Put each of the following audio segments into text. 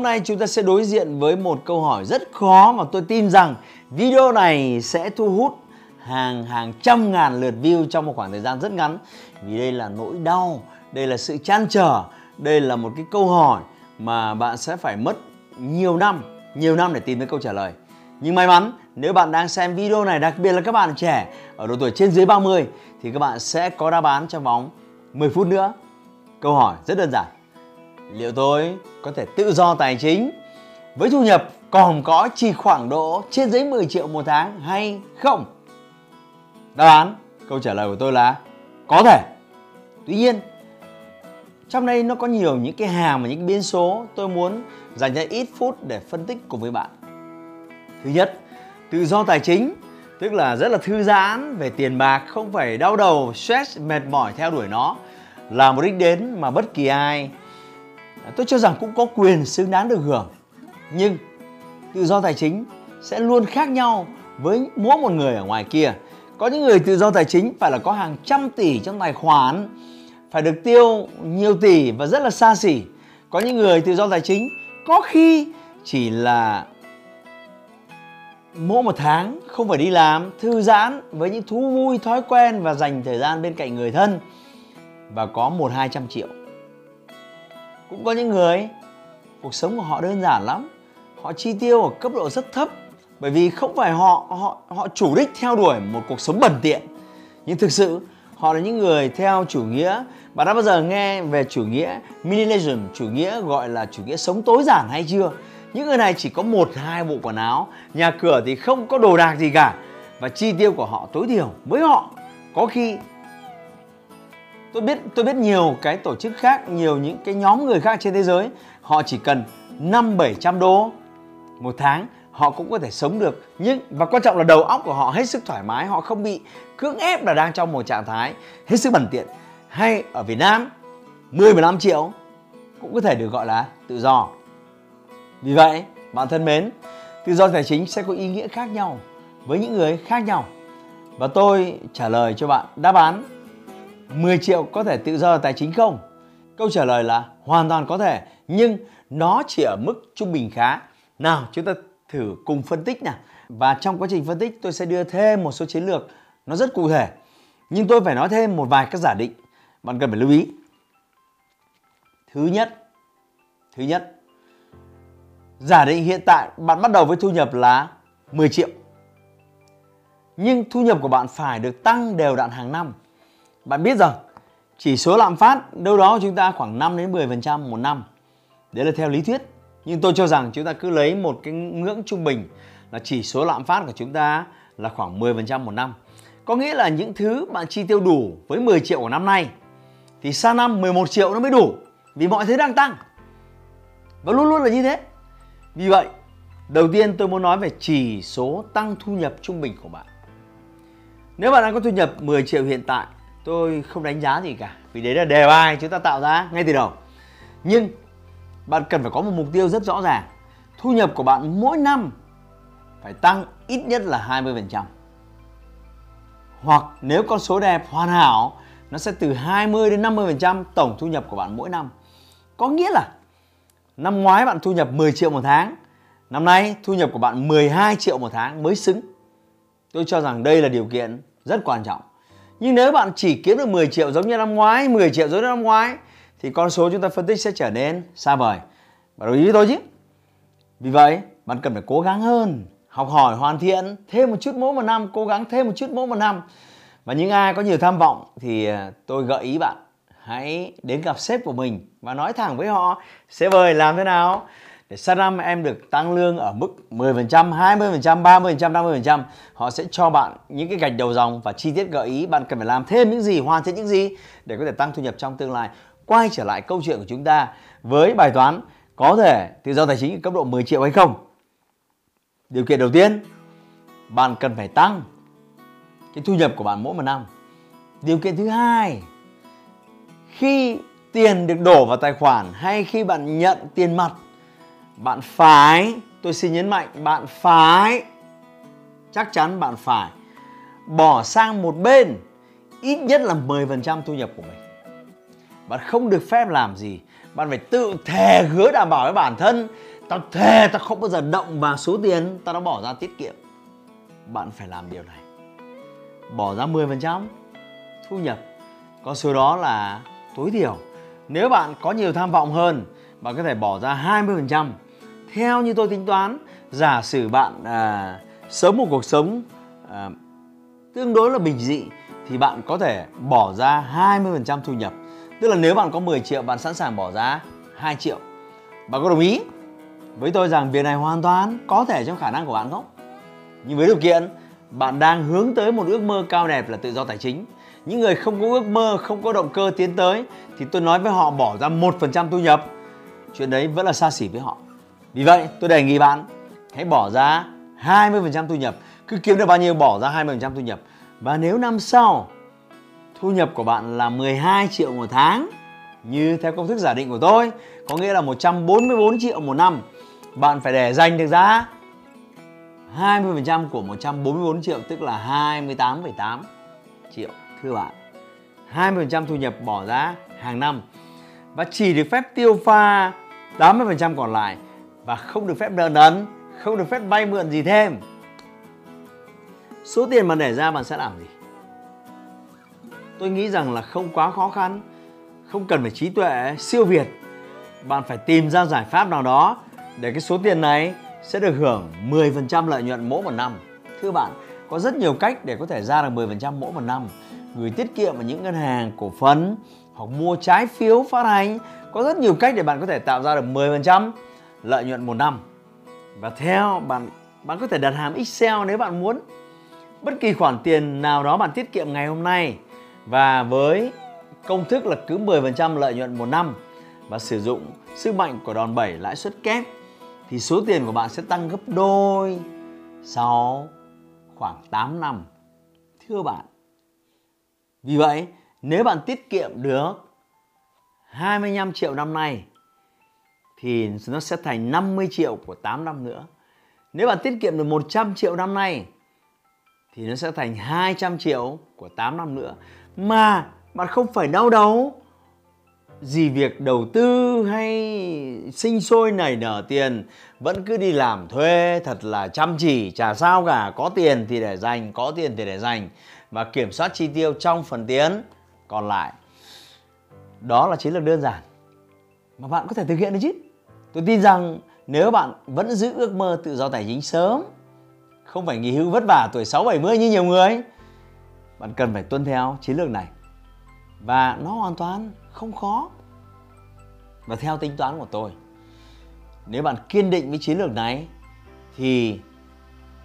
Hôm nay chúng ta sẽ đối diện với một câu hỏi rất khó mà tôi tin rằng video này sẽ thu hút hàng hàng trăm ngàn lượt view trong một khoảng thời gian rất ngắn vì đây là nỗi đau, đây là sự chăn trở, đây là một cái câu hỏi mà bạn sẽ phải mất nhiều năm, nhiều năm để tìm thấy câu trả lời. Nhưng may mắn nếu bạn đang xem video này đặc biệt là các bạn trẻ ở độ tuổi trên dưới 30 thì các bạn sẽ có đáp án trong vòng 10 phút nữa. Câu hỏi rất đơn giản liệu tôi có thể tự do tài chính với thu nhập còn có chỉ khoảng độ trên dưới 10 triệu một tháng hay không? Đáp án, câu trả lời của tôi là có thể. Tuy nhiên, trong đây nó có nhiều những cái hàm và những cái biến số tôi muốn dành ra ít phút để phân tích cùng với bạn. Thứ nhất, tự do tài chính tức là rất là thư giãn về tiền bạc, không phải đau đầu, stress, mệt mỏi theo đuổi nó là một đích đến mà bất kỳ ai tôi cho rằng cũng có quyền xứng đáng được hưởng, nhưng tự do tài chính sẽ luôn khác nhau với mỗi một người ở ngoài kia. Có những người tự do tài chính phải là có hàng trăm tỷ trong tài khoản, phải được tiêu nhiều tỷ và rất là xa xỉ. Có những người tự do tài chính có khi chỉ là mỗi một tháng không phải đi làm, thư giãn với những thú vui, thói quen và dành thời gian bên cạnh người thân và có một hai trăm triệu cũng có những người, cuộc sống của họ đơn giản lắm. Họ chi tiêu ở cấp độ rất thấp, bởi vì không phải họ họ họ chủ đích theo đuổi một cuộc sống bẩn tiện. Nhưng thực sự, họ là những người theo chủ nghĩa. Bạn đã bao giờ nghe về chủ nghĩa minimalism chủ nghĩa gọi là chủ nghĩa sống tối giản hay chưa? Những người này chỉ có một, hai bộ quần áo, nhà cửa thì không có đồ đạc gì cả. Và chi tiêu của họ tối thiểu với họ. Có khi tôi biết tôi biết nhiều cái tổ chức khác, nhiều những cái nhóm người khác trên thế giới, họ chỉ cần năm bảy trăm đô một tháng, họ cũng có thể sống được. Nhưng, và quan trọng là đầu óc của họ hết sức thoải mái, họ không bị cưỡng ép là đang trong một trạng thái hết sức bẩn tiện. Hay ở Việt Nam 10 15 triệu cũng có thể được gọi là tự do. Vì vậy, bạn thân mến, tự do tài chính sẽ có ý nghĩa khác nhau với những người khác nhau. Và tôi trả lời cho bạn, đáp án 10 triệu có thể tự do tài chính không? Câu trả lời là hoàn toàn có thể, nhưng nó chỉ ở mức trung bình khá. Nào, chúng ta thử cùng phân tích nào. Và trong quá trình phân tích tôi sẽ đưa thêm một số chiến lược nó rất cụ thể. Nhưng tôi phải nói thêm một vài các giả định. Bạn cần phải lưu ý. Thứ nhất, thứ nhất, giả định hiện tại bạn bắt đầu với thu nhập là 10 triệu. Nhưng thu nhập của bạn phải được tăng đều đặn hàng năm bạn biết rằng chỉ số lạm phát đâu đó chúng ta khoảng 5 đến 10% một năm. Đấy là theo lý thuyết. Nhưng tôi cho rằng chúng ta cứ lấy một cái ngưỡng trung bình là chỉ số lạm phát của chúng ta là khoảng 10% một năm. Có nghĩa là những thứ bạn chi tiêu đủ với 10 triệu của năm nay thì sang năm 11 triệu nó mới đủ vì mọi thứ đang tăng. Và luôn luôn là như thế. Vì vậy, đầu tiên tôi muốn nói về chỉ số tăng thu nhập trung bình của bạn. Nếu bạn đang có thu nhập 10 triệu hiện tại tôi không đánh giá gì cả, vì đấy là đề bài chúng ta tạo ra ngay từ đầu. Nhưng bạn cần phải có một mục tiêu rất rõ ràng. Thu nhập của bạn mỗi năm phải tăng ít nhất là 20% hoặc nếu con số đẹp, hoàn hảo, nó sẽ từ 20 đến 50% tổng thu nhập của bạn mỗi năm. Có nghĩa là năm ngoái bạn thu nhập 10 triệu một tháng, năm nay thu nhập của bạn 12 triệu một tháng mới xứng. Tôi cho rằng đây là điều kiện rất quan trọng nhưng nếu bạn chỉ kiếm được 10 triệu giống như năm ngoái 10 triệu giống như năm ngoái, thì con số chúng ta phân tích sẽ trở nên xa vời. Bạn đồng ý với tôi chứ? Vì vậy, bạn cần phải cố gắng hơn, học hỏi hoàn thiện thêm một chút mỗi một năm, cố gắng thêm một chút mỗi một năm. Và những ai có nhiều tham vọng thì à, tôi gợi ý bạn, hãy đến gặp sếp của mình và nói thẳng với họ, sếp ơi, làm thế nào? Để sang năm em được tăng lương ở mức 10%, 20%, 30%, 50%. Họ sẽ cho bạn những cái gạch đầu dòng và chi tiết gợi ý bạn cần phải làm thêm những gì, hoàn thiện những gì để có thể tăng thu nhập trong tương lai. Quay trở lại câu chuyện của chúng ta với bài toán có thể tự do tài chính ở cấp độ 10 triệu hay không? điều kiện đầu tiên bạn cần phải tăng cái thu nhập của bạn mỗi một năm điều kiện thứ hai khi tiền được đổ vào tài khoản hay khi bạn nhận tiền mặt bạn phải tôi xin nhấn mạnh bạn phải chắc chắn bạn phải bỏ sang một bên ít nhất là 10% thu nhập của mình. Bạn không được phép làm gì. Bạn phải tự thề hứa đảm bảo với bản thân. Tao thề tao không bao giờ động vào số tiền tao đã bỏ ra tiết kiệm. Bạn phải làm điều này. Bỏ ra 10% thu nhập. Con số đó là tối thiểu. Nếu bạn có nhiều tham vọng hơn, bạn có thể bỏ ra 20%. Theo như tôi tính toán, giả sử bạn à, sống một cuộc sống à, tương đối là bình dị thì bạn có thể bỏ ra 20% thu nhập. Tức là nếu bạn có 10 triệu bạn sẵn sàng bỏ ra 2 triệu. Bạn có đồng ý với tôi rằng việc này hoàn toàn có thể trong khả năng của bạn không? Nhưng với điều kiện bạn đang hướng tới một ước mơ cao đẹp là tự do tài chính. Những người không có ước mơ, không có động cơ tiến tới thì tôi nói với họ bỏ ra 1% thu nhập. Chuyện đấy vẫn là xa xỉ với họ. Vì vậy tôi đề nghị bạn hãy bỏ ra 20% thu nhập. Cứ kiếm được bao nhiêu bỏ ra 20% thu nhập. Và nếu năm sau thu nhập của bạn là 12 triệu một tháng như theo công thức giả định của tôi có nghĩa là 144 triệu một năm bạn phải để dành được ra 20% của 144 triệu tức là 28,8 triệu thưa bạn. 20% thu nhập bỏ ra hàng năm. Và chỉ được phép tiêu pha 80% còn lại và không được phép nợ nần, không được phép vay mượn gì thêm. Số tiền mà để ra bạn sẽ làm gì? Tôi nghĩ rằng là không quá khó khăn không cần phải trí tuệ siêu việt. Bạn phải tìm ra giải pháp nào đó để cái số tiền này sẽ được hưởng 10% lợi nhuận mỗi một năm. Thưa bạn có rất nhiều cách để có thể ra được 10% mỗi một năm. Gửi tiết kiệm ở những ngân hàng cổ phần hoặc mua trái phiếu phát hành. Có rất nhiều cách để bạn có thể tạo ra được 10% lợi nhuận một năm. Và theo bạn bạn có thể đặt hàm Excel nếu bạn muốn. Bất kỳ khoản tiền nào đó bạn tiết kiệm ngày hôm nay. Và với công thức là cứ 10% lợi nhuận một năm và sử dụng sức mạnh của đòn bẩy lãi suất kép thì số tiền của bạn sẽ tăng gấp đôi sau khoảng 8 năm. Thưa bạn, vì vậy nếu bạn tiết kiệm được 25 triệu năm nay thì nó sẽ thành 50 triệu của 8 năm nữa. Nếu bạn tiết kiệm được 100 triệu năm nay, thì nó sẽ thành 200 triệu của 8 năm nữa. Mà bạn không phải đau đầu gì việc đầu tư hay sinh sôi nảy nở tiền, vẫn cứ đi làm thuê, thật là chăm chỉ, chả sao cả có tiền thì để dành, có tiền thì để dành và kiểm soát chi tiêu trong phần tiến còn lại đó là chiến lược đơn giản mà bạn có thể thực hiện được chứ tôi tin rằng nếu bạn vẫn giữ ước mơ tự do tài chính sớm không phải nghỉ hưu vất vả tuổi 6 70 như nhiều người. Bạn cần phải tuân theo chiến lược này. Và nó hoàn toàn không khó. Và theo tính toán của tôi, nếu bạn kiên định với chiến lược này thì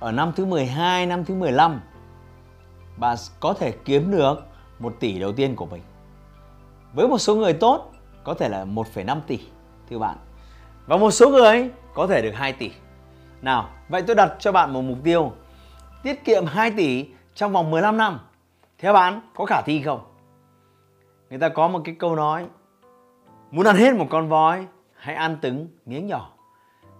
ở năm thứ 12, năm thứ 15 bạn có thể kiếm được 1 tỷ đầu tiên của mình. Với một số người tốt có thể là 1,5 tỷ thưa bạn. Và một số người có thể được 2 tỷ. Nào, vậy tôi đặt cho bạn một mục tiêu tiết kiệm 2 tỷ trong vòng 15 năm. Theo bạn có khả thi không? Người ta có một cái câu nói Muốn ăn hết một con voi Hãy ăn từng miếng nhỏ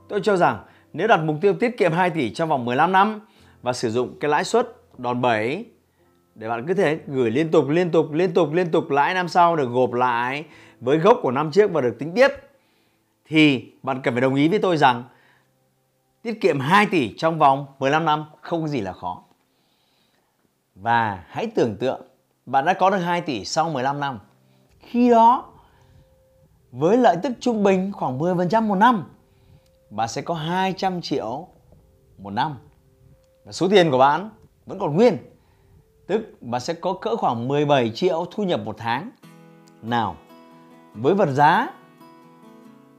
Tôi cho rằng nếu đặt mục tiêu tiết kiệm 2 tỷ trong vòng 15 năm Và sử dụng cái lãi suất đòn bẩy Để bạn cứ thể gửi liên tục liên tục liên tục liên tục lãi năm sau được gộp lại với gốc của năm trước và được tính tiếp thì bạn cần phải đồng ý với tôi rằng Tiết kiệm 2 tỷ trong vòng 15 năm không có gì là khó. Và hãy tưởng tượng bạn đã có được 2 tỷ sau 15 năm. Khi đó với lợi tức trung bình khoảng 10% một năm bạn sẽ có 200 triệu một năm. Và số tiền của bạn vẫn còn nguyên. Tức bạn sẽ có cỡ khoảng 17 triệu thu nhập một tháng. Nào, với vật giá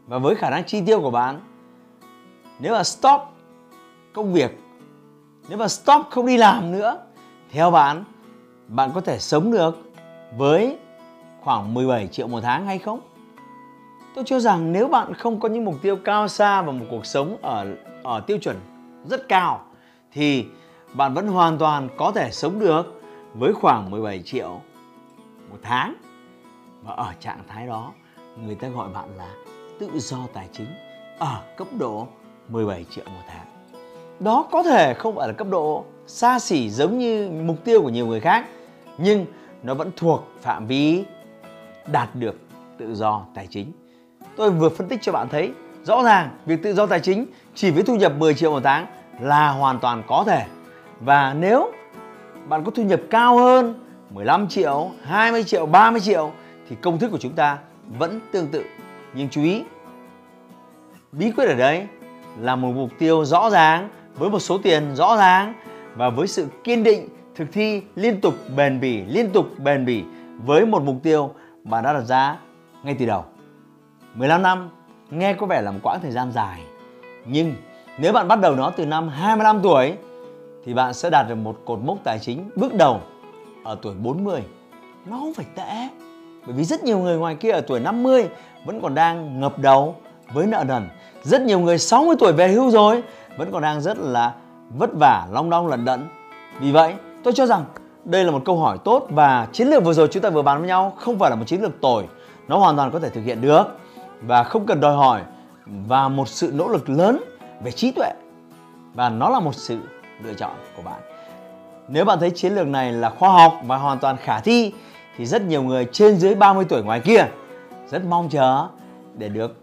và với khả năng chi tiêu của bạn nếu mà stop công việc nếu mà stop không đi làm nữa theo bạn bạn có thể sống được với khoảng 17 triệu một tháng hay không? Tôi cho rằng nếu bạn không có những mục tiêu cao xa và một cuộc sống ở ở tiêu chuẩn rất cao thì bạn vẫn hoàn toàn có thể sống được với khoảng 17 triệu một tháng. Và ở trạng thái đó, người ta gọi bạn là tự do tài chính ở cấp độ 17 triệu một tháng. Đó có thể không phải là cấp độ xa xỉ giống như mục tiêu của nhiều người khác, nhưng nó vẫn thuộc phạm vi đạt được tự do tài chính. Tôi vừa phân tích cho bạn thấy rõ ràng việc tự do tài chính chỉ với thu nhập 10 triệu một tháng là hoàn toàn có thể. Và nếu bạn có thu nhập cao hơn 15 triệu, 20 triệu, 30 triệu thì công thức của chúng ta vẫn tương tự. Nhưng chú ý, bí quyết ở đây là một mục tiêu rõ ràng với một số tiền rõ ràng và với sự kiên định thực thi liên tục bền bỉ, liên tục bền bỉ với một mục tiêu mà đã đặt ra ngay từ đầu. 15 năm nghe có vẻ là một quãng thời gian dài. Nhưng nếu bạn bắt đầu nó từ năm 25 tuổi thì bạn sẽ đạt được một cột mốc tài chính bước đầu ở tuổi 40. Nó không phải tệ. Bởi vì rất nhiều người ngoài kia ở tuổi 50 vẫn còn đang ngập đầu với nợ nần. Rất nhiều người 60 tuổi về hưu rồi vẫn còn đang rất là vất vả, long đong lận đận. Vì vậy, tôi cho rằng đây là một câu hỏi tốt và chiến lược vừa rồi chúng ta vừa bàn với nhau không phải là một chiến lược tồi. Nó hoàn toàn có thể thực hiện được và không cần đòi hỏi và một sự nỗ lực lớn về trí tuệ và nó là một sự lựa chọn của bạn. Nếu bạn thấy chiến lược này là khoa học và hoàn toàn khả thi thì rất nhiều người trên dưới 30 tuổi ngoài kia rất mong chờ để được